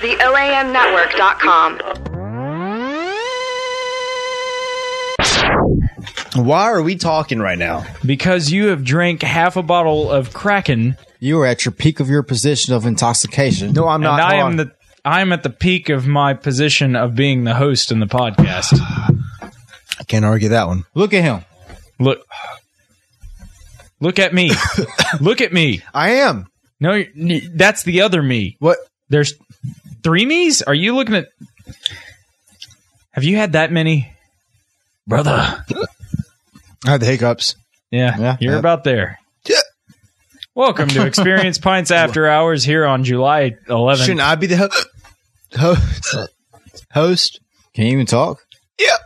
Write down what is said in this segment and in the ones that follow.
The OAMnetwork.com. Why are we talking right now? Because you have drank half a bottle of Kraken, You are at your peak of your position of intoxication. No, I'm and not. I am the I'm at the peak of my position of being the host in the podcast. I can't argue that one. Look at him. Look, look at me, look at me. I am. No, that's the other me. What? There's three me's. Are you looking at? Have you had that many, brother? I had the hiccups. Yeah, Yeah, you're yeah. about there. Yeah. Welcome to Experience Pints After Hours here on July 11th. Shouldn't I be the ho- host? host? Can you even talk? Yeah.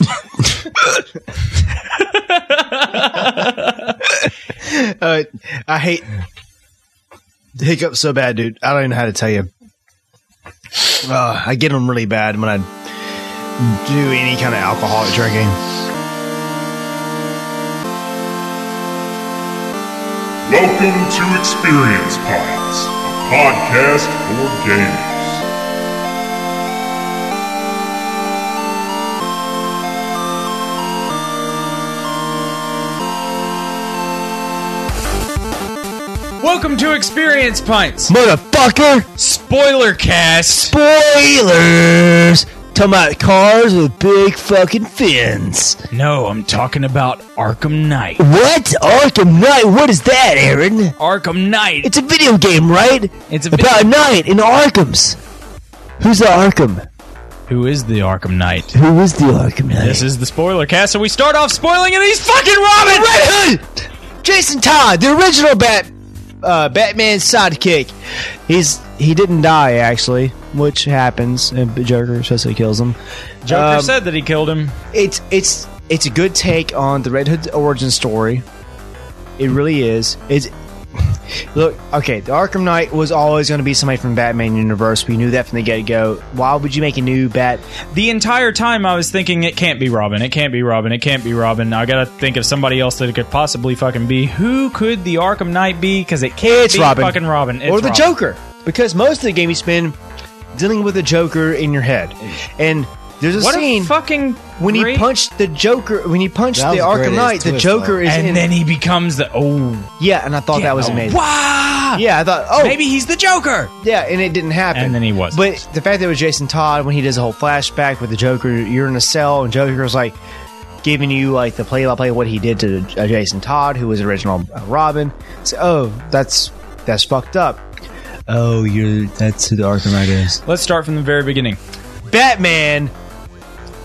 uh, I hate the hiccups so bad, dude. I don't even know how to tell you. Uh, I get them really bad when I do any kind of alcoholic drinking. Welcome to Experience Pints, a podcast for gamers. Welcome to Experience Pints. Motherfucker! Spoiler cast. Spoilers! Talking about cars with big fucking fins. No, I'm talking about Arkham Knight. What? Arkham Knight? What is that, Aaron? Arkham Knight. It's a video game, right? It's a About a knight in Arkham's. Who's the Arkham? Who is the Arkham Knight? Who is the Arkham Knight? This is the spoiler cast, so we start off spoiling, and he's fucking Robin. Red Hood! Jason Todd, the original Bat, uh, Batman sidekick. He's he didn't die actually, which happens. And Joker especially kills him. Joker Um, said that he killed him. It's it's it's a good take on the Red Hood origin story. It really is. It's look okay. The Arkham Knight was always going to be somebody from Batman universe. We knew that from the get go. Why would you make a new Bat? The entire time I was thinking it can't be Robin. It can't be Robin. It can't be Robin. I gotta think of somebody else that it could possibly fucking be. Who could the Arkham Knight be? Because it can't It's be Robin. fucking Robin. It's or the Robin. Joker. Because most of the game you spend dealing with the Joker in your head, mm. and there's a What scene a fucking when great- he punched the Joker. When he punched That the was Arkham great Knight, the twist, Joker though. is and in. then he becomes the oh yeah, and I thought that was amazing. wow Yeah, I thought oh maybe he's the Joker. yeah, and it didn't happen. And then he wasn't. But the fact that it was Jason Todd when he does a whole flashback with the Joker, you're in a cell, and Joker's like giving you like the play by play of what he did to uh, Jason Todd, who was the original uh, Robin. So, oh, that's that's fucked up. Oh, you're that's who the Arkham Knight is. Let's start from the very beginning. Batman,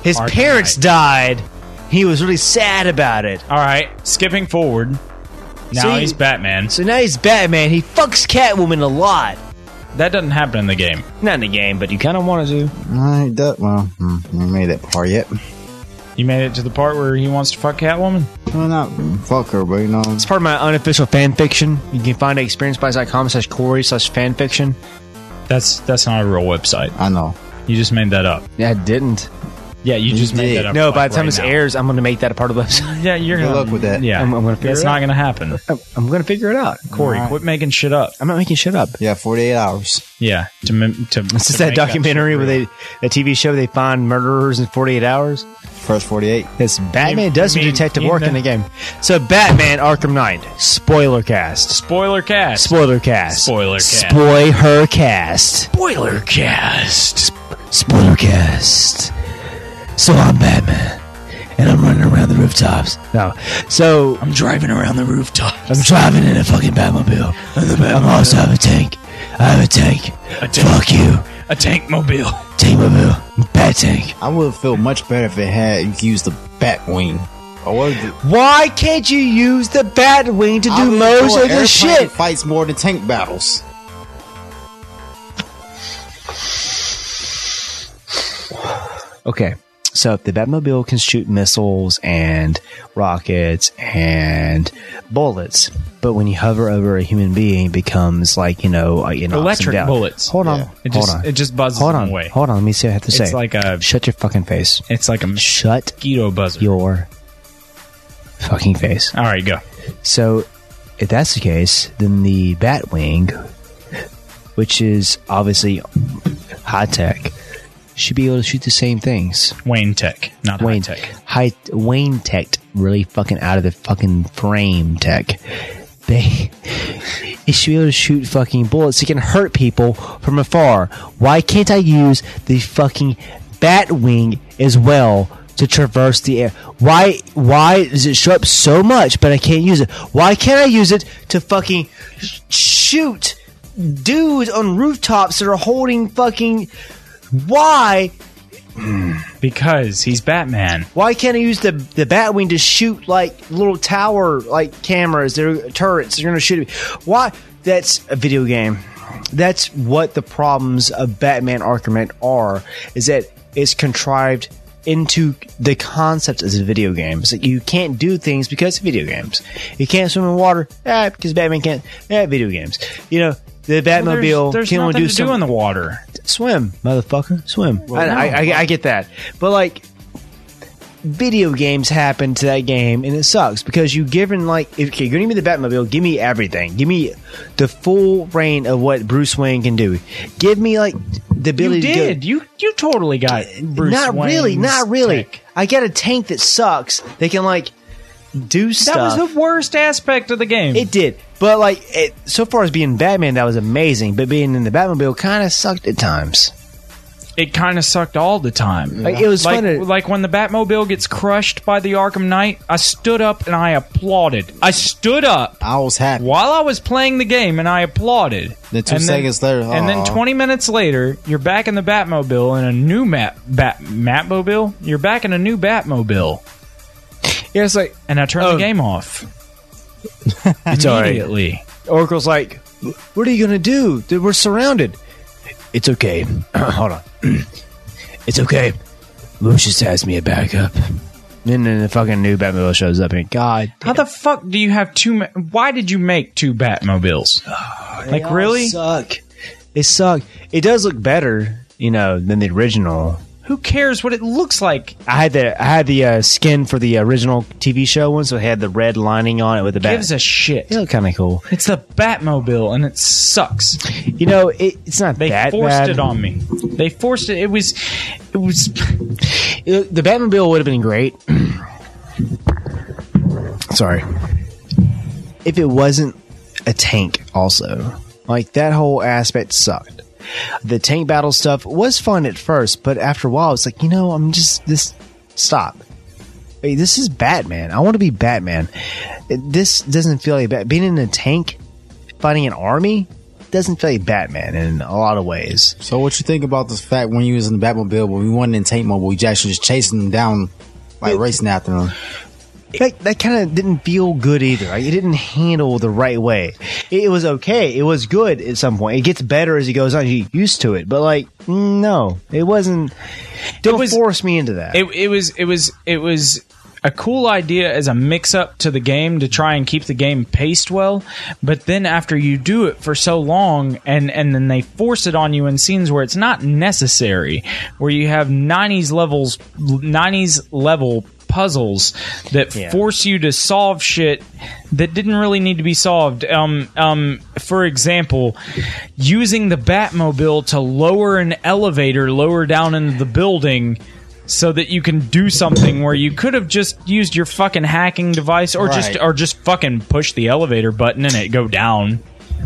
his Arkham parents Knight. died. He was really sad about it. All right, skipping forward. Now So he- he's Batman. So now he's Batman. He fucks Catwoman a lot. That doesn't happen in the game. Not in the game, but you kind of wanted to. I that well, hmm, I made that part yet. You made it to the part where he wants to fuck Catwoman. Well, not fuck her, but you know, It's part of my unofficial fan fiction. You can find it at experiencepints.com slash Corey slash fan fiction. That's that's not a real website. I know. You just made that up. Yeah, I didn't. Yeah, you just made did. that up. No, like, by the time right this now. airs, I'm going to make that a part of the website. yeah, you're Good gonna luck with that. Yeah, I'm- I'm gonna figure It's it not out. gonna happen. I'm going to figure it out. Corey, Alright. quit making shit up. I'm not making shit up. Yeah, forty eight hours. Yeah, to mim- to. It's just that documentary where they, a TV show, they find murderers in 48 hours. First forty eight. It's Batman You- does some detective work the- in the game. So Batman Arkham Knight spoiler cast. spoiler cast. Spoiler cast. Spoiler cast. Spoil her cast. spoiler cast. Spoiler cast. So I'm Batman, and I'm running around the rooftops. No, so I'm driving around the rooftop. I'm driving in a fucking Batmobile. I'm also have a tank. I have a tank. A tank. Fuck you, A tank mobile. Tankmobile, Bat Tank. I would feel much better if it had used the Batwing. Or what? is it? Why can't you use the Batwing to I do would most thought of the airplane shit? Fights more than tank battles. Okay, so if the Batmobile can shoot missiles and rockets and bullets, but when you hover over a human being, it becomes like you know, uh, you know, Electric down. bullets. Hold on, Yeah. It hold just on, it just buzzes hold on, away. hold on. Let me see what I have to say. It's like a Shut your fucking face. it's like a Shut mosquito buzzer. your fucking face. All right, go. So, if that's the case, then the Batwing which is obviously high tech, should be able to shoot the same things. Wayne Tech, not Wayne Tech. high Wayne Tech, really fucking out of the fucking frame tech. They it should be able to shoot fucking bullets. It can hurt people from afar. Why can't I use the fucking bat wing as well to traverse the air? Why why does it show up so much but I can't use it? Why can't I use it to fucking shoot dudes on rooftops that are holding fucking why Because he's Batman. why can't I use the the Batwing to shoot like little tower like cameras? They're turrets. They're gonna shoot. Me. Why? That's a video game. That's what the problems of Batman Arkham are. Is that it's contrived into the concept as a video game. It's like you can't do things because of video games. You can't swim in water, ah, because Batman can't. Yeah, video games. You know the Batmobile there's there's can only do to some- do in the water. swim, motherfucker, swim. I, I, I, I get that, but like, video games happen to that game, and it sucks because you given like, if, okay, you're gonna give me the Batmobile, give me everything, give me the full reign of what Bruce Wayne can do. Give me like the You ability to go- did. You you totally got Bruce Wayne. not really, not really. tech. I got a tank that sucks. They can like do stuff. That was the worst aspect of the game. It did, but like it, so far as being Batman, that was amazing. But being in the Batmobile kind of sucked at times. it kind of sucked all the time. Like, it was like, fun to- like when the Batmobile gets crushed by the Arkham Knight. I stood up and I applauded. I stood up I was happy. while I was playing the game and I applauded. Then two And seconds later, and then 20 minutes later, you're back in the Batmobile in a new map bat Batmobile. You're back in a new Batmobile, Yeah, it's like and I turned Oh. the game off it's all right. immediately. Oracle's like, "What are you gonna do? Dude, We're surrounded." It's okay. Hold on. it's okay. Lucius has me a backup. And then the fucking new Batmobile shows up, and God, How the fuck do you have two? Ma- Why did you make two Batmobiles? Oh, like all really? suck. They suck. It does look better, you know, than the original. Who cares what it looks like? I had the I had the uh, skin for the original TV show one, so it had the red lining on it with the bat. Gives a shit. it looked kind of cool. It's the Batmobile, and it sucks. You know, it, it's not They that forced bad. it on me. They forced it. It was, it was. It- the Batmobile would have been great. Sorry. If it wasn't a tank, also. Like, that whole aspect sucked. The tank battle stuff was fun at first, but after a while, it's like, you know, I'm just, this, stop. Hey, this is Batman. I want to be Batman. This doesn't feel like Bat- being in a tank, fighting an army, doesn't feel like Batman in a lot of ways. So what you think about this fact when you was in the Batmobile, when we wasn't in Tank Mobile, you actually just chasing them down, like racing after them? That, that kind of didn't feel good either. It didn't handle the right way. It, it was okay. It was good at some point. It gets better as it goes on. You get used to it, but like, no, it wasn't. Don't was- force me into that. It, it was. It was. It was a cool idea as a mix up to the game to try and keep the game paced well. But then after you do it for so long, and and then they force it on you in scenes where it's not necessary, where you have nineties levels, nineties level puzzles that Yeah. force you to solve shit that didn't really need to be solved. Um, um, for example, using the Batmobile to lower an elevator lower down in the building so that you can do something where you could have just used your fucking hacking device or just or just fucking push the elevator button and it go down.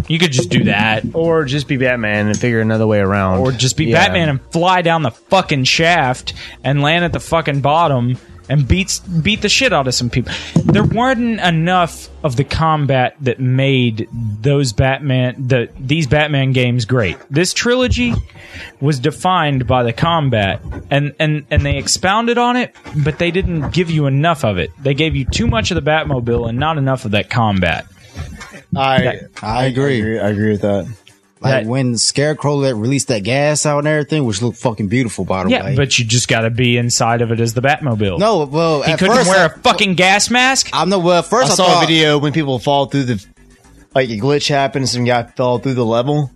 You could just do that. or just be Batman and figure another way around. Or just be Yeah. Batman and fly down the fucking shaft and land at the fucking bottom and beats beat the shit out of some people. There weren't enough of the combat that made those Batman the these Batman games great. This trilogy was defined by the combat and and and they expounded on it, but they didn't give you enough of it. They gave you too much of the Batmobile and not enough of that combat. I, I agree. I agree with that. Like That- when Scarecrow let released that gas out and everything, which looked fucking beautiful, by the Yeah, way. but you just got to be inside of it as the Batmobile. no, well, He at couldn't first, wear I, a fucking gas mask. I'm the Well, first I I, saw thought, a video when people fall through the like a glitch happens and guy fell through the level.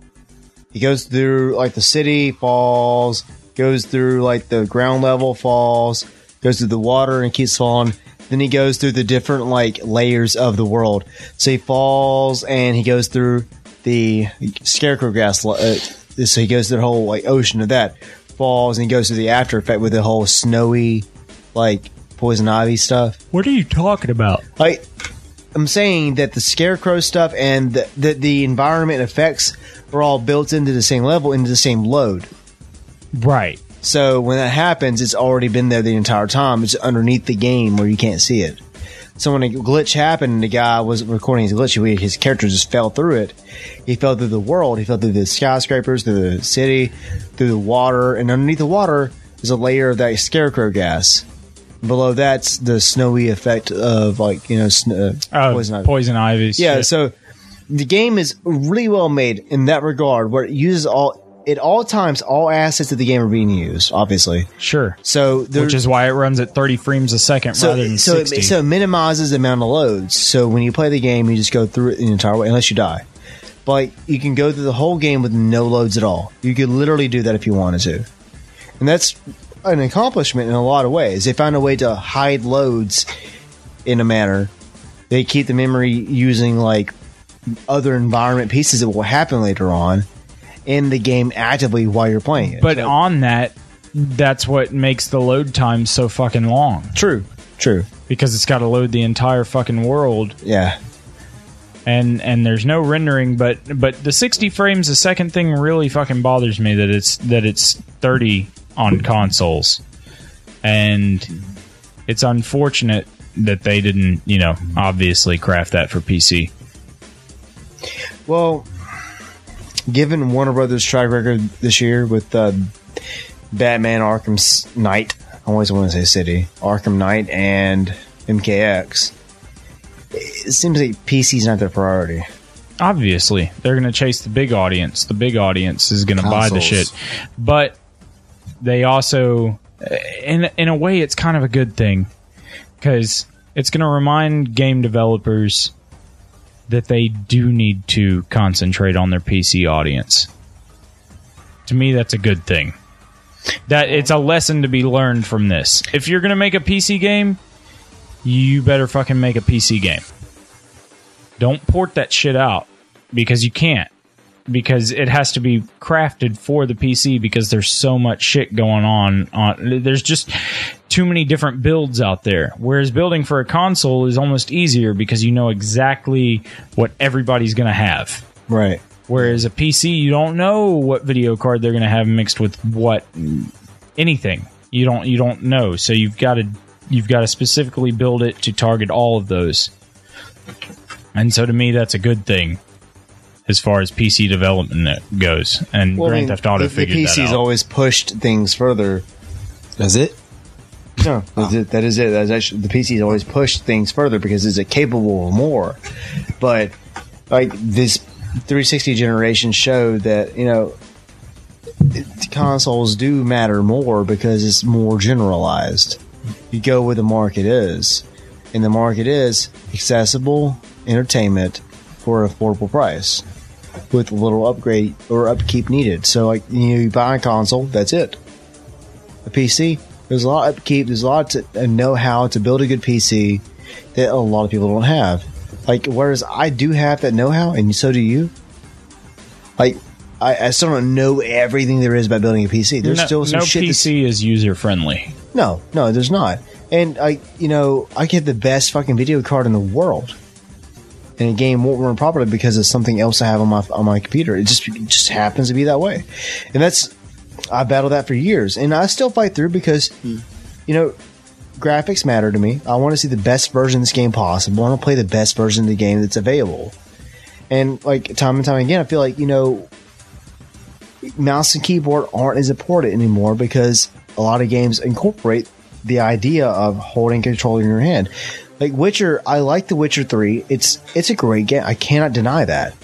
He goes through like the city, falls, goes through like the ground level, falls, goes through the water and keeps falling. Then he goes through the different like layers of the world. So he falls and he goes through the scarecrow gas. Uh, so he goes to the whole like ocean of that, falls, and he goes to the after effect with the whole snowy, like poison ivy stuff. What are you talking about? Like I'm saying that the scarecrow stuff and the, the the environment effects are all built into the same level, into the same load. Right. So when that happens, it's already been there the entire time. It's underneath the game where you can't see it. So when a glitch happened and the guy was recording his glitch, his character just fell through it. He fell through the world. He fell through the skyscrapers, through the city, through the water, and underneath the water is a layer of that scarecrow gas. Below that's the snowy effect of like you know sn- uh, Oh, poison poison, ivy. ivy. Yeah, shit. so the game is really well made in that regard, where it uses all at all times all assets of the game are being used. Obviously, sure. so there, Which is why it runs at 30 frames a second so rather than so 60. it, so it minimizes the amount of loads. So when you play the game, you just go through it the entire way, unless you die. But you can go through the whole game with no loads at all. You could literally do that if you wanted to, and that's an accomplishment in a lot of ways. They found a way to hide loads in a manner. They keep the memory using like other environment pieces that will happen later on in the game actively while you're playing it. but So- on that, that's what makes the load time so fucking long. true, true, Because it's got to load the entire fucking world yeah. and and there's no rendering but but the 60 frames a second thing really fucking bothers me that it's that it's 30 on consoles and it's unfortunate that they didn't you know obviously craft that for pc Well, given Warner Brothers' track record this year with uh, Batman Arkham Knight, I always want to say City, Arkham Knight, and MKX, it seems like PC's not their priority. obviously they're going to chase the big audience. The big audience is going to buy the shit. But they also in in a way it's kind of a good thing cuz it's going to remind game developers that they do need to concentrate on their PC audience. To me that's a good thing. That it's a lesson to be learned from this. If you're going to make a PC game you better fucking make a PC game. Don't port that shit out because you can't. Because it has to be crafted for the PC because there's so much shit going on. on there's just too many different builds out there. Whereas building for a console is almost easier because you know exactly what everybody's going to have. Right. Whereas a PC, you don't know what video card they're going to have mixed with what anything. You don't you don't know. So you've got to you've got to specifically build it to target all of those. And so to me, that's a good thing as far as PC development goes. And Well, I Grand mean, Theft Auto the, the figured that PC's out. always pushed things further. Does it. No, oh. that's it. that is it. That's actually, the PC's always pushed things further because it's capable of more. But like this 360 generation showed that you know consoles do matter more because it's more generalized. You go where the market is, and the market is accessible entertainment for an affordable price with a little upgrade or upkeep needed. So like you, know, you buy a console, that's it a PC. There's a lot of upkeep. There's a lot of know how to build a good PC that a lot of people don't have. Like, whereas I do have that know how, and so do you. Like, I, I still don't know everything there is about building a PC. There's no, still some no shit. that's- PC is user friendly. no, no, there's not. And I, you know, I get the best fucking video card in the world, and a game won't run properly because it's something else I have on my on my computer. It just it just happens to be that way, and that's I battled that for years, and I still fight through because, you know, graphics matter to me. I want to see the best version of this game possible. I want to play the best version of the game that's available, and like time and time again, I feel like you know mouse and keyboard aren't as important anymore because a lot of games incorporate the idea of holding control in your hand. Like Witcher, I like The Witcher 3. It's it's a great game. I cannot deny that.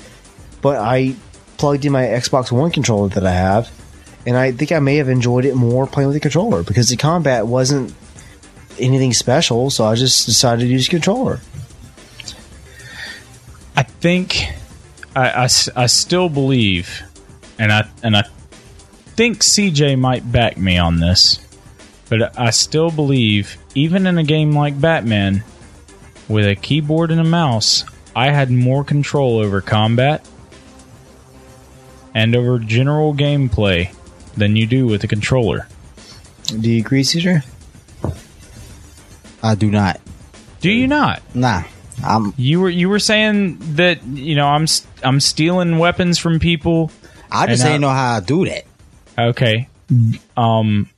But I plugged in my Xbox One controller that I have, and I think I may have enjoyed it more playing with the controller because the combat wasn't anything special, so I just decided to use controller. I think I I still believe, and I and I think CJ might back me on this, but I still believe, even in a game like Batman, with a keyboard and a mouse, I had more control over combat and over general gameplay than you do with a controller. Do you agree, CJ? I do not. Do you not? Nah. I'm You were you were saying that you know I'm I'm stealing weapons from people. I just ain't know how I do that. Okay. Um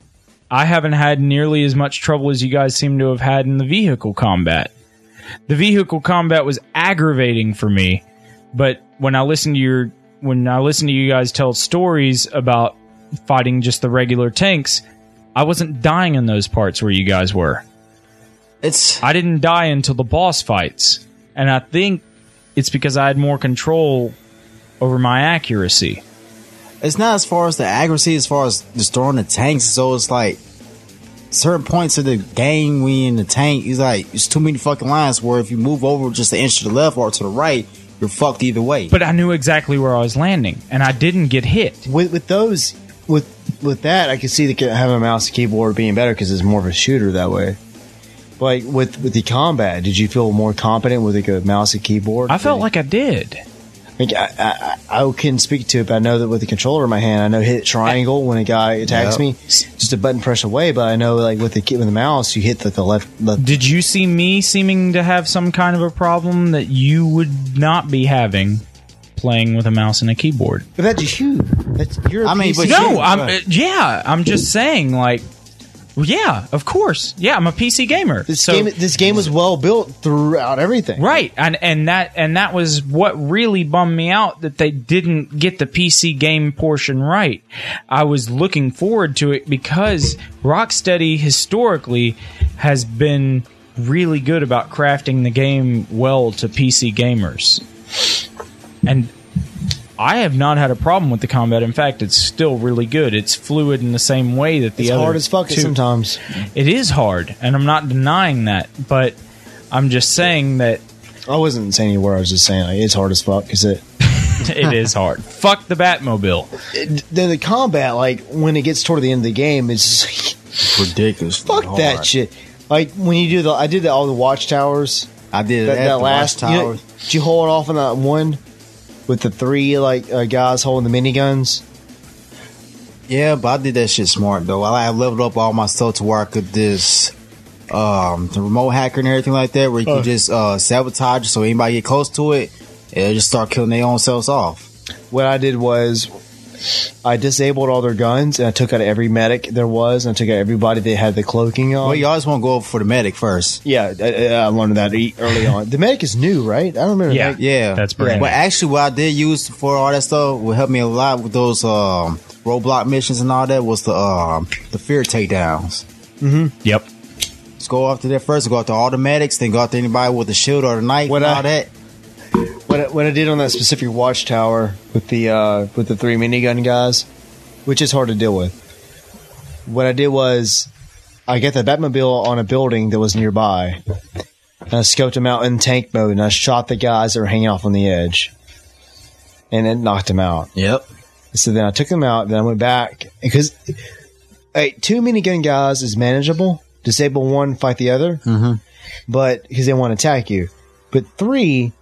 I haven't had nearly as much trouble as you guys seem to have had in the vehicle combat. The vehicle combat was aggravating for me, but when I listen to your when I listen to you guys tell stories about fighting just the regular tanks, I wasn't dying in those parts where you guys were. It's I didn't die until the boss fights. And I think it's because I had more control over my accuracy. it's not as far as the accuracy as far as destroying the tanks. So it's like certain points of the game when you're in the tank, it's like it's too many fucking lines where if you move over just an inch to the left or to the right, you're fucked either way. But I knew exactly where I was landing, and I didn't get hit. With with those with with that, I could see the having a mouse and keyboard being better because it's more of a shooter that way. Like with with the combat, did you feel more competent with like a mouse and keyboard? I felt like I did. Like, I, I, I I couldn't speak to it, but I know that with the controller in my hand, I know hit triangle when a guy attacks Yep. me, just a button press away. But I know like with the with the mouse, you hit the, the left. left Did you see me seeming to have some kind of a problem that you would not be having playing with a mouse and a keyboard? but that's you. That's you're. a I mean, but No, you- I'm right. uh, yeah. I'm just saying, like, yeah, of course, yeah. I'm a PC gamer. This So- game, this game was well built throughout everything. Right, and and that and that was what really bummed me out that they didn't get the PC game portion right. I was looking forward to it because Rocksteady historically has been really good about crafting the game well to PC gamers. And I have not had a problem with the combat. In fact, it's still really good. It's fluid in the same way that the It's other hard as fuck two- sometimes. It is hard, and I'm not denying that, but I'm just saying that I wasn't saying any word. I was just saying like, it's hard as fuck because it, it is hard. Fuck the Batmobile. it the, the combat like when it gets toward the end of the game, it's just like, ridiculous. fuck that shit. Like when you do the, I did the, all the watchtowers. I did That, that, that the last, you tower. know, did you hold off on that one with the three like uh, guys holding the miniguns? Yeah, but I did that shit smart though. I, I leveled up all my stuff to where I could just um the remote hacker and everything like that, where you Uh. can just uh sabotage so anybody get close to it, it'll just start killing their own selves off. What I did was I disabled all their guns and I took out every medic there was and I took out everybody that had the cloaking on. Well, you always want to go for the medic first. yeah, I, I learned that e- early on. The medic is new, right? I don't remember. Yeah. Medic- Yeah, That's brand But actually, what I did use for all that stuff would help me a lot with those um, roadblock missions and all that was the um, the fear takedowns. Yep. Just go after that first. Go after all the medics, then go after anybody with the shield or the knife What and I- all that. What I, what I did on that specific watchtower with the uh, with the three minigun guys, which is hard to deal with. What I did was I got the Batmobile on a building that was nearby, and I scoped them out in tank mode, and I shot the guys that were hanging off on the edge, and it knocked them out. Yep. So then I took them out. Then I went back because hey, two minigun guys is manageable. Disable one, fight the other. Mm-hmm. But because they want to attack you. But three,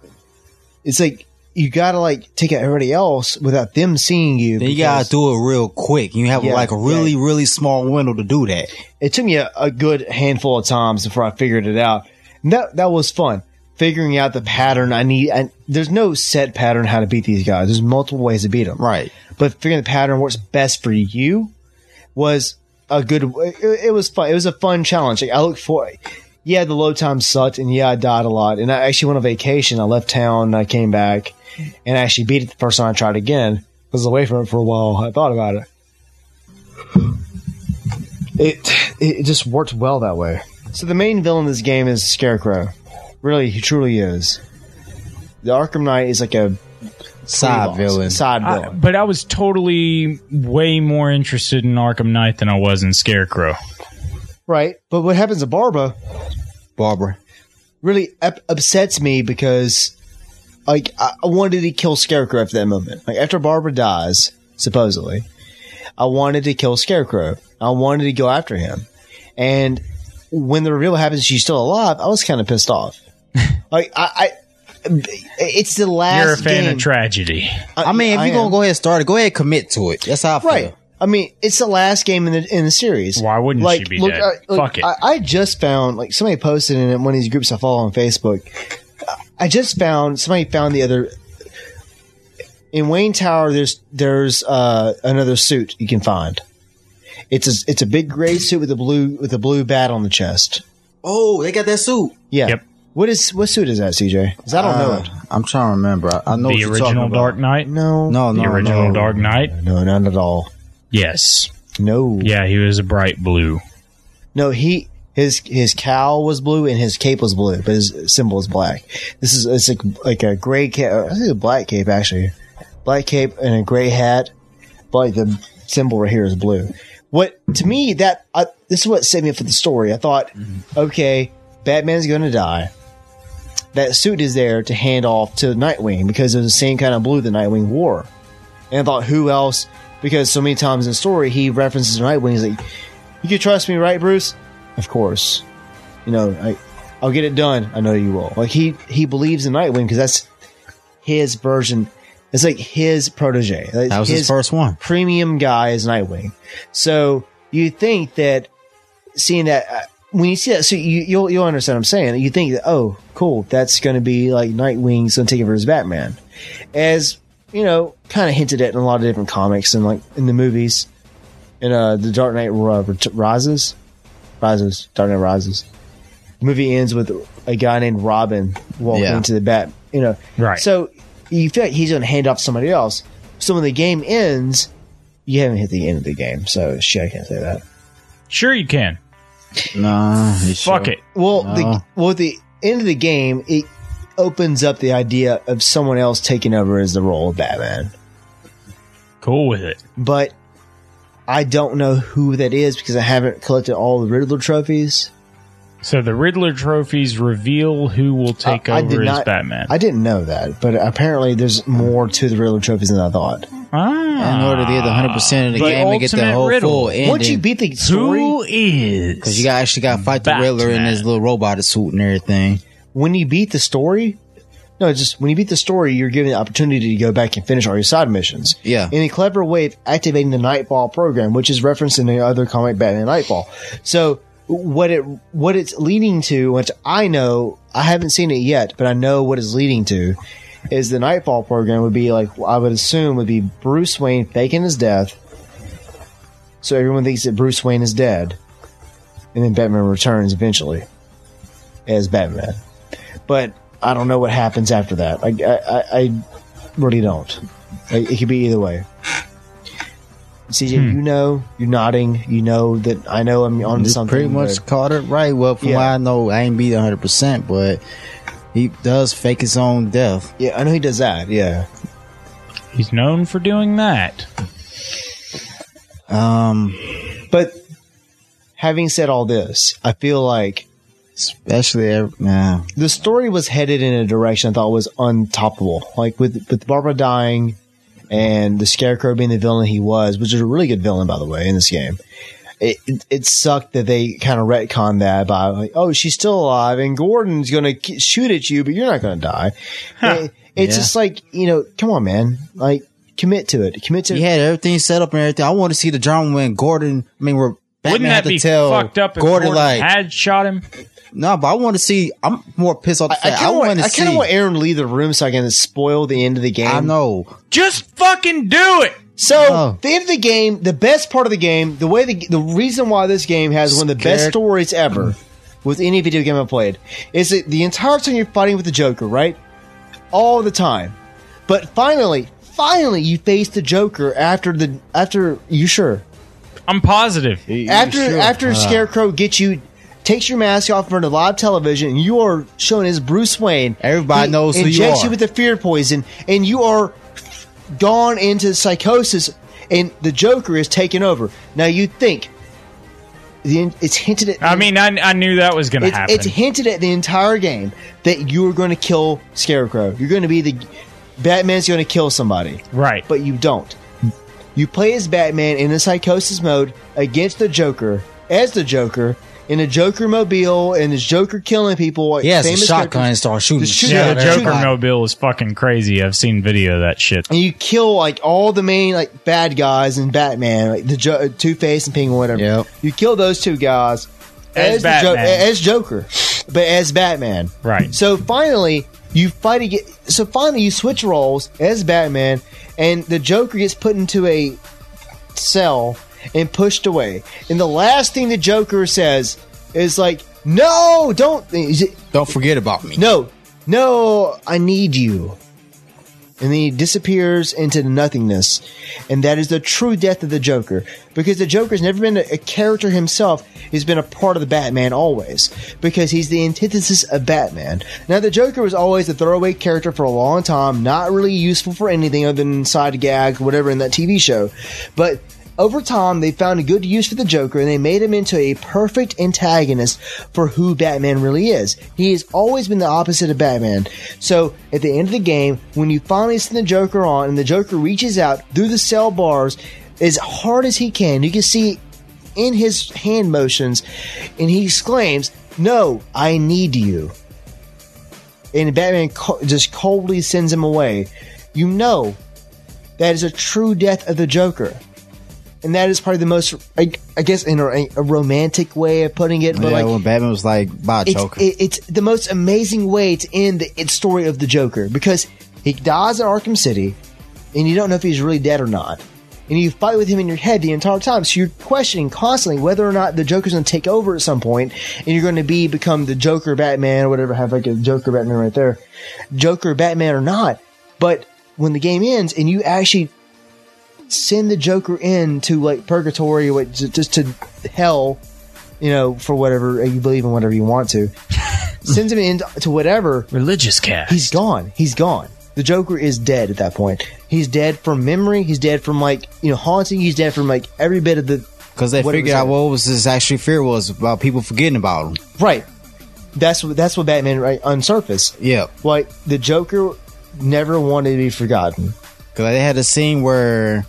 it's like you gotta like take out everybody else without them seeing you. Then you gotta do it real quick. You have Yeah, like a really, yeah. really small window to do that. It took me a, a good handful of times before I figured it out. And that that was fun. Figuring out the pattern I need. And there's no set pattern how to beat these guys. There's multiple ways to beat them. Right. but figuring the pattern works best for you was a good. It, it was fun. It was a fun challenge. Like, I look for. Yeah, the load time sucked, and yeah, I died a lot. And I actually went on vacation. I left town. I came back, and I actually beat it the first time I tried again. I was away from it for a while. I thought about it. It it just worked well that way. So the main villain in this game is Scarecrow. Really, he truly is. The Arkham Knight is like a Side boss, villain. Side I- villain. but I was totally way more interested in Arkham Knight than I was in Scarecrow. Right. But what happens to Barbara Barbara. really up- upsets me because, like, I-, I wanted to kill Scarecrow after that moment. Like, after Barbara dies, supposedly, I wanted to kill Scarecrow. I wanted to go after him. And when the reveal happens she's still alive, I was kind of pissed off. like, I, I it's the last. You're a fan game. of tragedy. I mean, if I you're gonna go ahead and start it, go ahead and commit to it. That's how I feel. Right. I mean, it's the last game in the in the series. Why wouldn't like, she be look, dead? I, look, Fuck it. I, I just found like somebody posted in one of these groups I follow on Facebook. I just found somebody found the other in Wayne Tower. There's there's uh, another suit you can find. It's a it's a big gray suit with a blue with a blue bat on the chest. Oh, they got that suit. Yeah. Yep. What is what suit is that, CJ? 'Cause I don't know Uh, it. I'm trying to remember. I, I know what the you're talking original about. Dark Knight. No, No, no, the original no. Dark Knight. no, not at all. Yes. No, Yeah, he was a bright blue. No, he his his cowl was blue and his cape was blue, but his symbol is black. This is it's like like a gray cape. I think a black cape actually, black cape and a gray hat, but like the symbol right here is blue. What to me that I, this is what set me up for the story. I thought, mm-hmm. okay, Batman's going to die. That suit is there to hand off to Nightwing because it's the same kind of blue that Nightwing wore. And I thought, who else? Because so many times in the story, he references Nightwing. He's like, you can trust me, right, Bruce? Of course. You know, I, I'll get it done. I know you will. Like he he believes in Nightwing because that's his version. It's like his protege. Like That was his, first one. premium guy is Nightwing. So you think that seeing that uh, when you see that, so you you'll you'll understand what I'm saying. You think that oh cool, that's going to be like Nightwing's going to take over as Batman, as you know, kind of hinted at in a lot of different comics and like in the movies, in uh the Dark Knight uh, Rises, Rises, Dark Knight Rises. The movie ends with a guy named Robin walking Yeah. into the Bat. You know, Right. So you feel like he's going to hand off somebody else. So when the game ends, you haven't hit the end of the game. So shit, I can't say that. Sure, you can. Nah, Fuck sure. it. Well, No. the well at the end of the game, it opens up the idea of someone else taking over as the role of Batman. Cool with it. But I don't know who that is because I haven't collected all the Riddler trophies. So the Riddler trophies reveal who will take I- I over did as not- Batman. I didn't know that, but apparently there's more to the Riddler trophies than I thought. ah, In order to get the 100 percent of the The game and get the ultimate whole riddle. full ending, Once you beat the story, who is? because you got actually got to fight the Riddler in his little robot suit and everything. When you beat the story, no, just when you beat the story, you're given the opportunity to go back and finish all your side missions. Yeah. In a clever way of activating the Nightfall program, which is referenced in the other comic Batman Nightfall. So what it what it's leading to, which I know I haven't seen it yet, but I know what it's leading to, is the Nightfall program would be like I would assume would be Bruce Wayne faking his death, so everyone thinks that Bruce Wayne is dead, and then Batman returns eventually as Batman but I don't know what happens after that. I, I, I- I really don't. Like, It could be either way. CJ, you know, you're nodding. You know that I know I'm on You something. pretty much but- caught it right. Well, from Yeah. what I know, I ain't beat 100, percent but he does fake his own death. yeah, I know he does that. Yeah, He's known for doing that. Um, but having said all this, I feel like especially ev- nah. the story was headed in a direction I thought was untoppable. Like with with Barbara dying and the Scarecrow being the villain he was, which is a really good villain by the way in this game. It it, it sucked that they kind of retconned that by like, oh, she's still alive and Gordon's gonna k- shoot at you, but you're not gonna die. It- it's Yeah. just like you know, come on, man, like commit to it, commit to it. He had everything set up and everything. I want to see the drama when Gordon. I mean, where Batman Wouldn't had that to be tell fucked up if Gordon, Gordon, like had shot him? no, but I want to see. I'm more pissed off. The I, I fact. kind of want, want I kind of want Aaron to leave the room so I can spoil the end of the game. I know. Just fucking do it. So Oh. the end of the game, the best part of the game, the way the the reason why this game has one of the best stories ever with any video game I've played is that the entire time you're fighting with the Joker, right? All the time, but finally, finally, you face the Joker after the after you sure I'm positive. after sure? after uh. Scarecrow gets you. Takes your mask off in front of live television, and you are shown as Bruce Wayne. Everybody He knows who you injects are. you with the fear poison, and you are gone into psychosis and the Joker is taking over. Now you think the it's hinted at. I mean, I, I knew that was going to happen. it's hinted at the entire game that you are going to kill Scarecrow. You're going to be the Batman's going to kill somebody, right. but you don't. You play as Batman in a psychosis mode against the Joker as the Joker, in a Joker mobile and this Joker killing people. Like, He has a shotgun and start shooting. The shoot- shit Yeah, the Joker everybody. mobile is fucking crazy. I've seen video of that shit. and you kill like all the main like bad guys in Batman, like the jo- uh, Two Face and Penguin, whatever. Yep. You kill those two guys As the Jo- Batman. as Joker, but as Batman. Right. So finally, you fight again. So finally, you switch roles as Batman, and the Joker gets put into a cell and pushed away. And the last thing the Joker says is like, "No, don't." Don't forget about me. no, no, I need you. And then he disappears into nothingness. And that is the true death of the Joker. Because the Joker's never been a, character himself. He's been a part of the Batman always. Because he's the antithesis of Batman. Now, the Joker was always a throwaway character for a long time, not really useful for anything other than side gag, whatever, in that TV show. But over time, they found a good use for the Joker and they made him into a perfect antagonist for who Batman really is. He has always been the opposite of Batman. So, at the end of the game, when you finally send the Joker on and the Joker reaches out through the cell bars as hard as he can, you can see in his hand motions and he exclaims, No, I need you. And Batman just coldly sends him away. You know that is a true death of the Joker and that is probably the most, I, I guess, in a, a romantic way of putting it. But yeah, like, when Batman was like, "Bye, it's, Joker." it, it's the most amazing way to end the its story of the Joker because he dies in Arkham City, and you don't know if he's really dead or not. And you fight with him in your head the entire time, so you're questioning constantly whether or not the Joker's going to take over at some point, and you're going to be become the Joker Batman or whatever. Have like a Joker Batman right there, Joker Batman or not. But when the game ends and you actually send the Joker in to like purgatory, or just just to hell, you know, for whatever uh, you believe in, whatever you want to. Sends him in to whatever. Religious cat. He's gone. He's gone. The Joker is dead at that point. He's dead from memory. He's dead from like you know haunting. He's dead from like every bit of the Because they what it figured out what was his actual fear was about people forgetting about him. right. That's what that's what Batman right on surface. Yep. Like the Joker never wanted to be forgotten. Because they had a scene where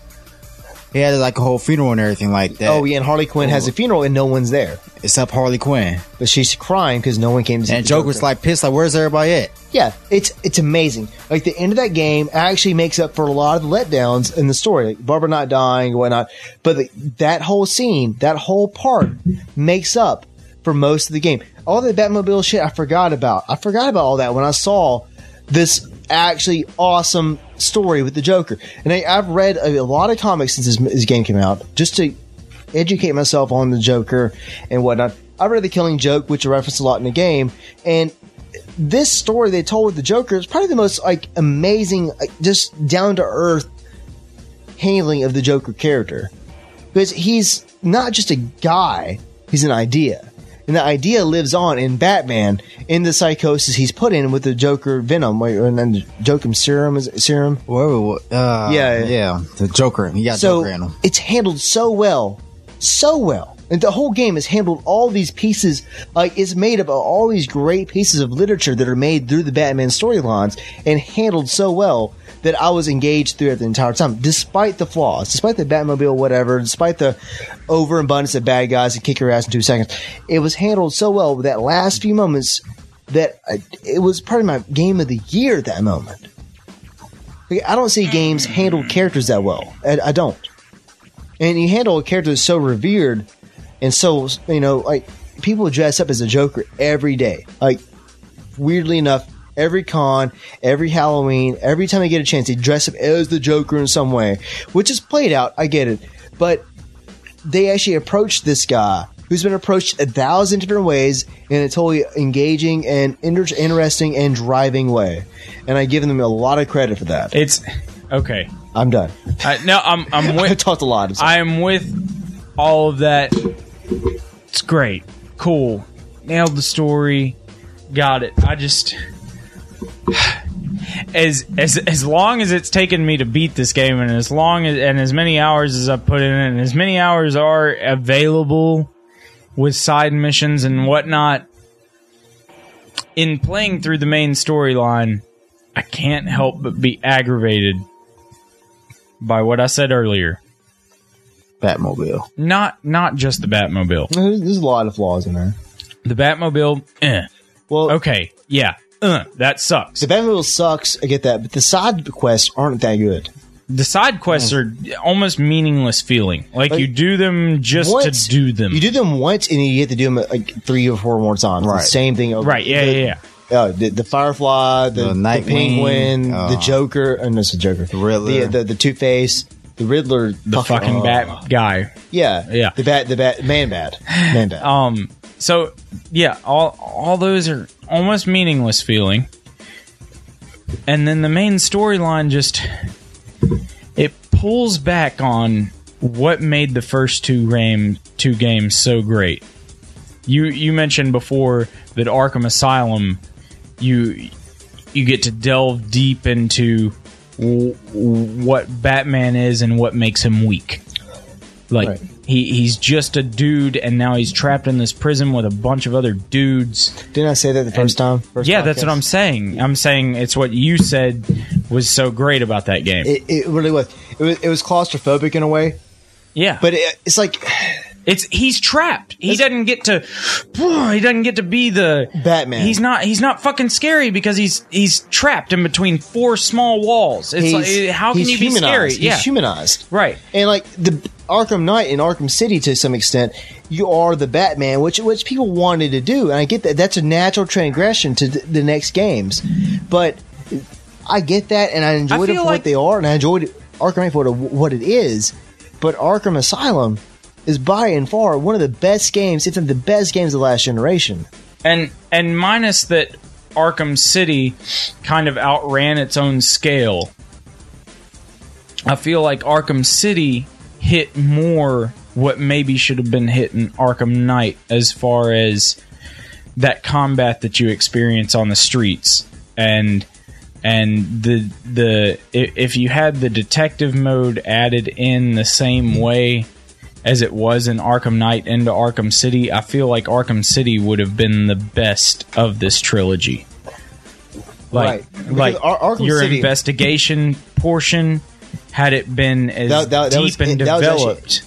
he had like a whole funeral and everything like that. Oh yeah, and Harley Quinn has a funeral and no one's there, Except Harley Quinn. but she's crying because no one came to see And the Joker's Joker. like pissed, like, where's everybody at? Yeah, it's it's amazing. Like the end of that game actually makes up for a lot of the letdowns in the story, like Barbara not dying and whatnot. But the, that whole scene, that whole part, makes up for most of the game. All the Batmobile shit I forgot about. I forgot about all that when I saw this actually awesome story with the Joker. And I, I've read a, a lot of comics since this, this game came out, just to educate myself on the Joker and whatnot. I read The Killing Joke, which I referenced a lot in the game, and this story they told with the Joker is probably the most like amazing, like, just down to earth handling of the Joker character because he's not just a guy; he's an idea, and the idea lives on in Batman in the psychosis he's put in with the Joker venom, and then the Joker serum is serum. Whoa, uh, Yeah. yeah, the Joker. He got so Joker in him. it's handled so well, so well. And the whole game has handled all these pieces, like it's made up of all these great pieces of literature that are made through the Batman storylines and handled so well that I was engaged throughout the entire time, despite the flaws, despite the Batmobile, whatever, despite the overabundance of bad guys that kick your ass in two seconds. It was handled so well with that last few moments that I, it was probably my game of the year at that moment. Like, I don't see games mm-hmm. handle characters that well. I, I don't. And you handle a character that's so revered and so, you know, like people dress up as a Joker every day. Like, weirdly enough, every con, every Halloween, every time they get a chance, they dress up as the Joker in some way, which is played out. I get it. But they actually approached this guy who's been approached a thousand different ways in a totally engaging and inter- interesting and driving way. And I give them a lot of credit for that. It's okay. I'm done. I, no, I'm I'm I talked a lot. I am with all of that. It's great, cool, nailed the story, got it. I just as as as long as it's taken me to beat this game, and as long as and as many hours as I've put in, it, and as many hours are available with side missions and whatnot. In playing through the main storyline, I can't help but be aggravated by what I said earlier. Batmobile. Not not just the Batmobile. There's there's a lot of flaws in there. The Batmobile, eh. Well, Okay, yeah. Uh, that sucks. the Batmobile sucks. I get that, but the side quests aren't that good. The side quests are almost meaningless feeling. Like, Like, you do them just Once- to do them. You do them once, and you get to do them like three or four more times. Right. The same thing. Over. right, yeah, the, yeah, yeah. Uh, the, the Firefly, the, The the, Nightwing, Penguin, uh, the Joker, and no, it's the Joker, the Riddler. the the, the Two Face, the Riddler, The fucking uh, bat guy. yeah, Yeah. the bat, the bat, man, Bat, man, Bat. Um. So yeah, all all those are almost meaningless feeling, and then the main storyline just it pulls back on what made the first two game two games so great. You you mentioned before that Arkham Asylum, you you get to delve deep into what Batman is and what makes him weak. Like Right. He he's just a dude, and now he's trapped in this prison with a bunch of other dudes. Didn't I say that the first time? First yeah, that's what? I'm saying. I'm saying it's what you said was so great about that game. It, it really was. It was. It was claustrophobic in a way, yeah, but it, it's like it's he's trapped. He doesn't get to. He doesn't get to be the Batman. He's not. He's not fucking scary because he's he's trapped in between four small walls. It's he's, like how can he's you be scary? humanized. Yeah, He's humanized. right. And like the Arkham Knight in Arkham City to some extent, you are the Batman, which which people wanted to do, and I get that. That's a natural transgression to th- the next games, but I get that, and I enjoyed it for like- what they are, and I enjoyed Arkham Knight for what it is. But Arkham Asylum is by and far one of the best games, if not the best games of the last generation. and and minus that Arkham City kind of outran its own scale. I feel like Arkham City hit more what maybe should have been hit in Arkham Knight as far as that combat that you experience on the streets and and the the if you had the detective mode added in the same way as it was in Arkham Knight into Arkham City, I feel like Arkham City would have been the best of this trilogy. Like, Right. Like Ar- your City- investigation portion, had it been as That- that- that deep was- and was actually- developed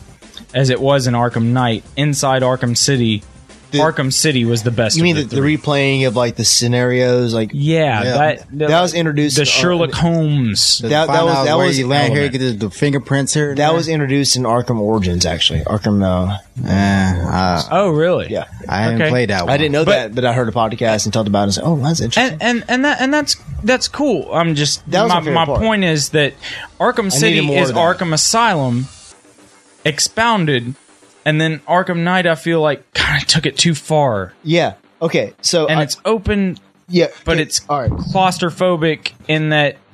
as it was in Arkham Knight, inside Arkham City, The- Arkham City was the best. You mean the, the, the three. replaying of like the scenarios, like Yeah, Yeah. that That was introduced The in- Sherlock Holmes. To That- that was- out that was you land here, element. get the, the fingerprints here. that there. was introduced in Arkham Origins, actually. Arkham, uh, Eh, uh, oh, really? yeah. I haven't Okay. played that one. I didn't know But- that, but I heard a podcast and talked about it and said, "Oh, that's interesting." and and and that and that's that's cool. I'm just That was my, my my point is that Arkham City is. Arkham Asylum expounded, and then Arkham Knight I feel like kind of took it too far, yeah. Okay. So and I- it's open, yeah, but okay, it's all right. claustrophobic in that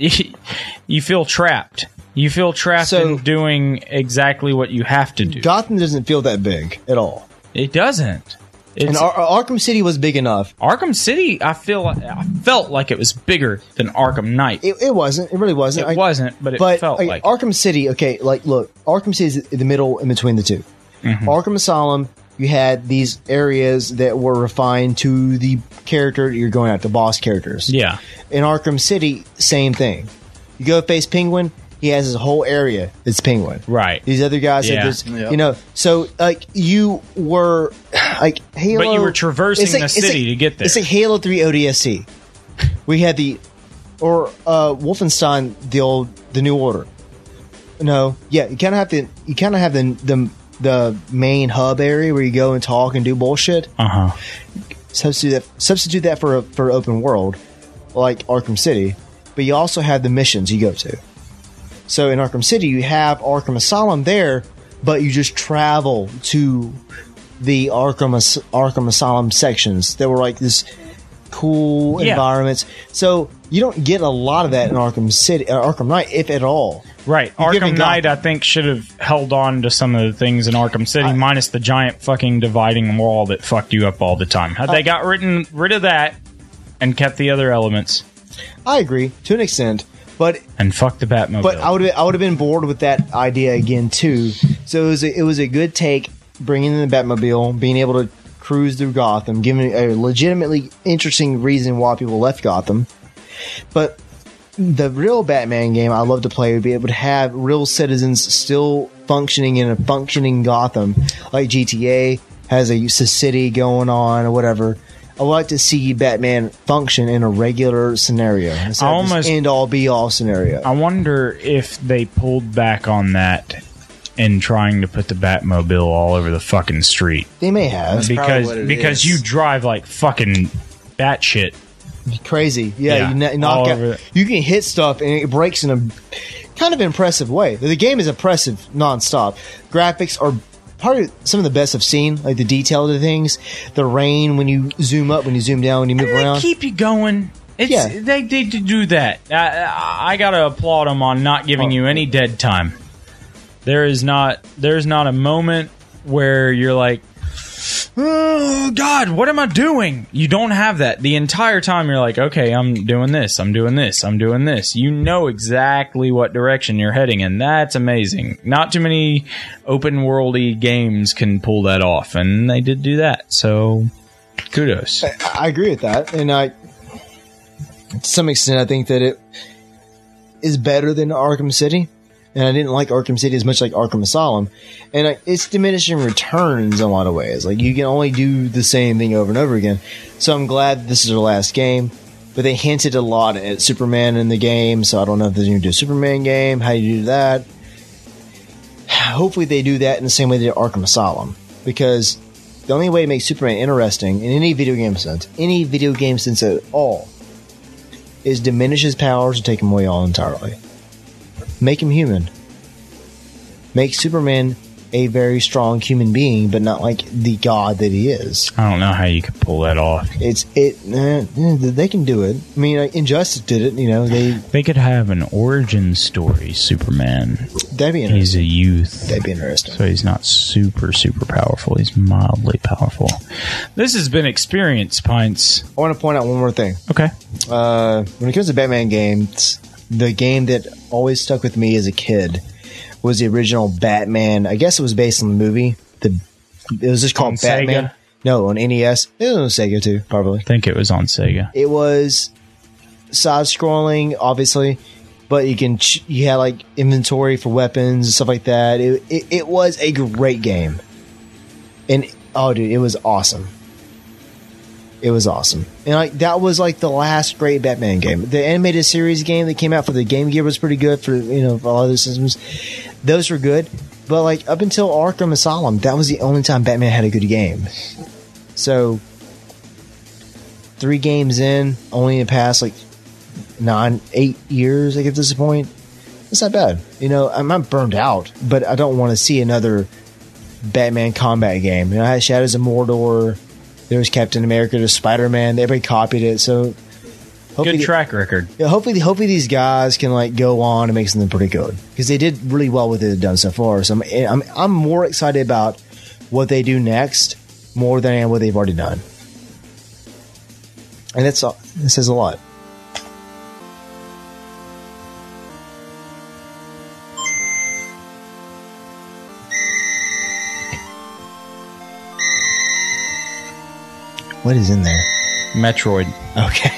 you feel trapped. You feel trapped So- in doing exactly what you have to do. Gotham doesn't feel that big at all, it doesn't. It's, and Ar- Ar- Arkham City was big enough. Arkham City, I feel like, I felt like it was bigger than Arkham Knight. It, It, it wasn't. It really wasn't. I- wasn't, but it but felt like, like. Arkham City. Okay, like look, Arkham City is in the middle in between the 2 Mm-hmm. Arkham Asylum, you had these areas that were refined to the character you're going at, the boss characters. yeah, In Arkham City, same thing. You go face Penguin, he has his whole area. It's Penguin. right. These other guys Yeah. have this, Yep. you know. So like you were like Halo, But you were traversing like- the city like- to get there. It's like Halo Three ODST. We had the or uh, Wolfenstein, the old the New Order. No, yeah, you kind of have to. You kind of have the the the main hub area where you go and talk and do bullshit. Uh huh. Substitute that substitute that for a, for open world like Arkham City, but you also have the missions you go to. So in Arkham City, you have Arkham Asylum there, but you just travel to the Arkham Arkham Asylum sections that were like this cool Yeah. environments. So you don't get a lot of that in Arkham City, uh, Arkham Knight, if at all. Right. You're Arkham Knight, I think, should have held on to some of the things in Arkham City, minus the giant fucking dividing wall that fucked you up all the time. Had they got rid, rid of that and kept the other elements I agree to an extent, but and fuck the Batmobile. But I would I would have been bored with that idea again too. So it was a, it was a good take bringing in the Batmobile, being able to cruise through Gotham, giving a legitimately interesting reason why people left Gotham. But the real Batman game I love to play would be it would have real citizens still functioning in a functioning Gotham, like GTA has a, a city going on or whatever. I like to see Batman function in a regular scenario, instead almost- end all be all scenario. I wonder if they pulled back on that in trying to put the Batmobile all over the fucking street they may have probably because what it because is. you drive like fucking batshit. crazy. Yeah, Yeah, you kn- knock all out. over it. You can hit stuff and it breaks in a kind of impressive way. The game is impressive nonstop. Graphics are probably some of the best I've seen. Like the detail of the things, the rain when you zoom up, when you zoom down, when you move And they around. keep you going. It's, Yeah. they, they do that. I, I, I gotta applaud them on not giving Oh. you any dead time. There is not there's not a moment where you're like, oh God, what am I doing? You don't have that the entire time. You're like, okay, I'm doing this, I'm doing this, I'm doing this. You know exactly what direction you're heading, and that's amazing. Not too many open worldy games can pull that off, and they did do that. So, kudos. I agree with that, and I, to some extent, I think that it is better than Arkham City. And I didn't like Arkham City as much like Arkham Asylum, and I, it's diminishing returns in a lot of ways. Like you can only do the same thing over and over again. So I'm glad this is their last game, but they hinted a lot at Superman in the game. So I don't know if they're going to do a Superman game. How do you do that? Hopefully they do that in the same way they did Arkham Asylum, because the only way to make Superman interesting in any video game sense, any video game sense at all, is diminish his powers or take him away all entirely. Make him human. Make Superman a very strong human being, but not like the god that he is. I don't know how you could pull that off. It's it. eh, eh, they can do it. I mean, Injustice did it. You know, they They could have an origin story, Superman. that'd be interesting. He's a youth. That'd be interesting. So he's not super, super powerful. He's mildly powerful. This has been Experience Pints. I want to point out one more thing. Okay. uh, when it comes to Batman games, the game that always stuck with me as a kid was the original Batman. I guess it was based on the movie. The it was just called On Batman. Sega? No, on NES. It was on Sega too, probably. I think it was on Sega. It was side scrolling, obviously, but you can ch- you had like inventory for weapons and stuff like that. It, it it was a great game, and oh, dude, it was awesome. It was awesome, and like that was like the last great Batman game. The animated series game that came out for the Game Gear was pretty good for you know for all other systems. Those were good, but like up until Arkham Asylum, that was the only time Batman had a good game. So three games in, only in the past like nine, eight years, I get this point. It's not bad. You know, I'm not burned out, but I don't want to see another Batman combat game. You know, I had Shadows of Mordor, there was Captain America, there's Spider Man, everybody copied it, so hopefully Good track record. yeah, hopefully, hopefully these guys can like go on and make something pretty good because they did really well with it they've done so far. So I'm, I'm I'm more excited about what they do next more than I am what they've already done, and that's all. It says a lot. What is in there? Metroid. Okay.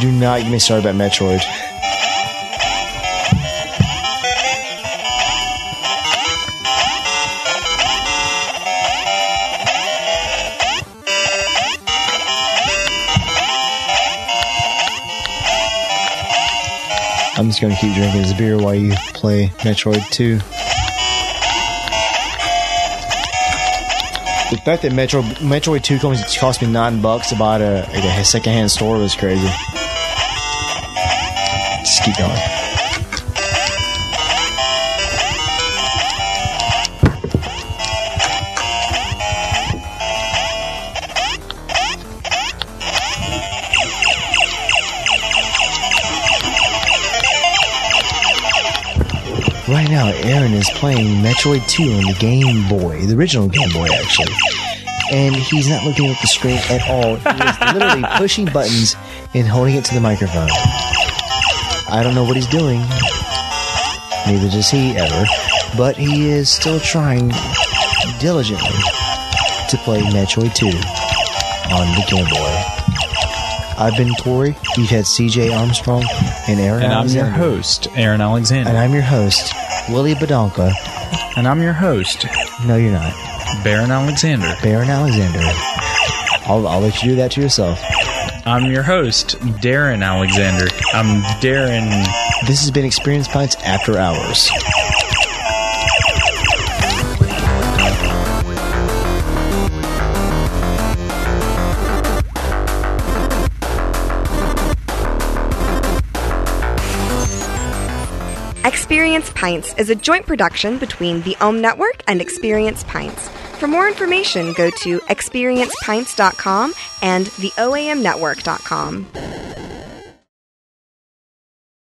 Do not get me started about Metroid. I'm just to keep drinking this beer while you play Metroid 2. The fact that Metro Metroid Two comes cost me nine bucks to buy at a, at a secondhand store was crazy. Just keep going. Right now, Aaron is playing Metroid 2 on the Game Boy, the original Game Boy, actually. And he's not looking at the screen at all. He is literally pushing buttons and holding it to the microphone. I don't know what he's doing. Neither does he ever. But he is still trying diligently to play Metroid 2 on the Game Boy. I've been Corey. We've had CJ Armstrong and Aaron And I'm your host, Aaron Alexander. And I'm your host, Willie Badonka. And I'm your host, No, you're not. Baron Alexander. Baron Alexander. I'll, I'll let you do that to yourself. I'm your host, Darren Alexander. I'm Darren. This has been Experience Pints After Hours. Experience Pints is a joint production between the Ohm Network and Experience Pints. For more information, go to experiencepints.com and theoamnetwork.com.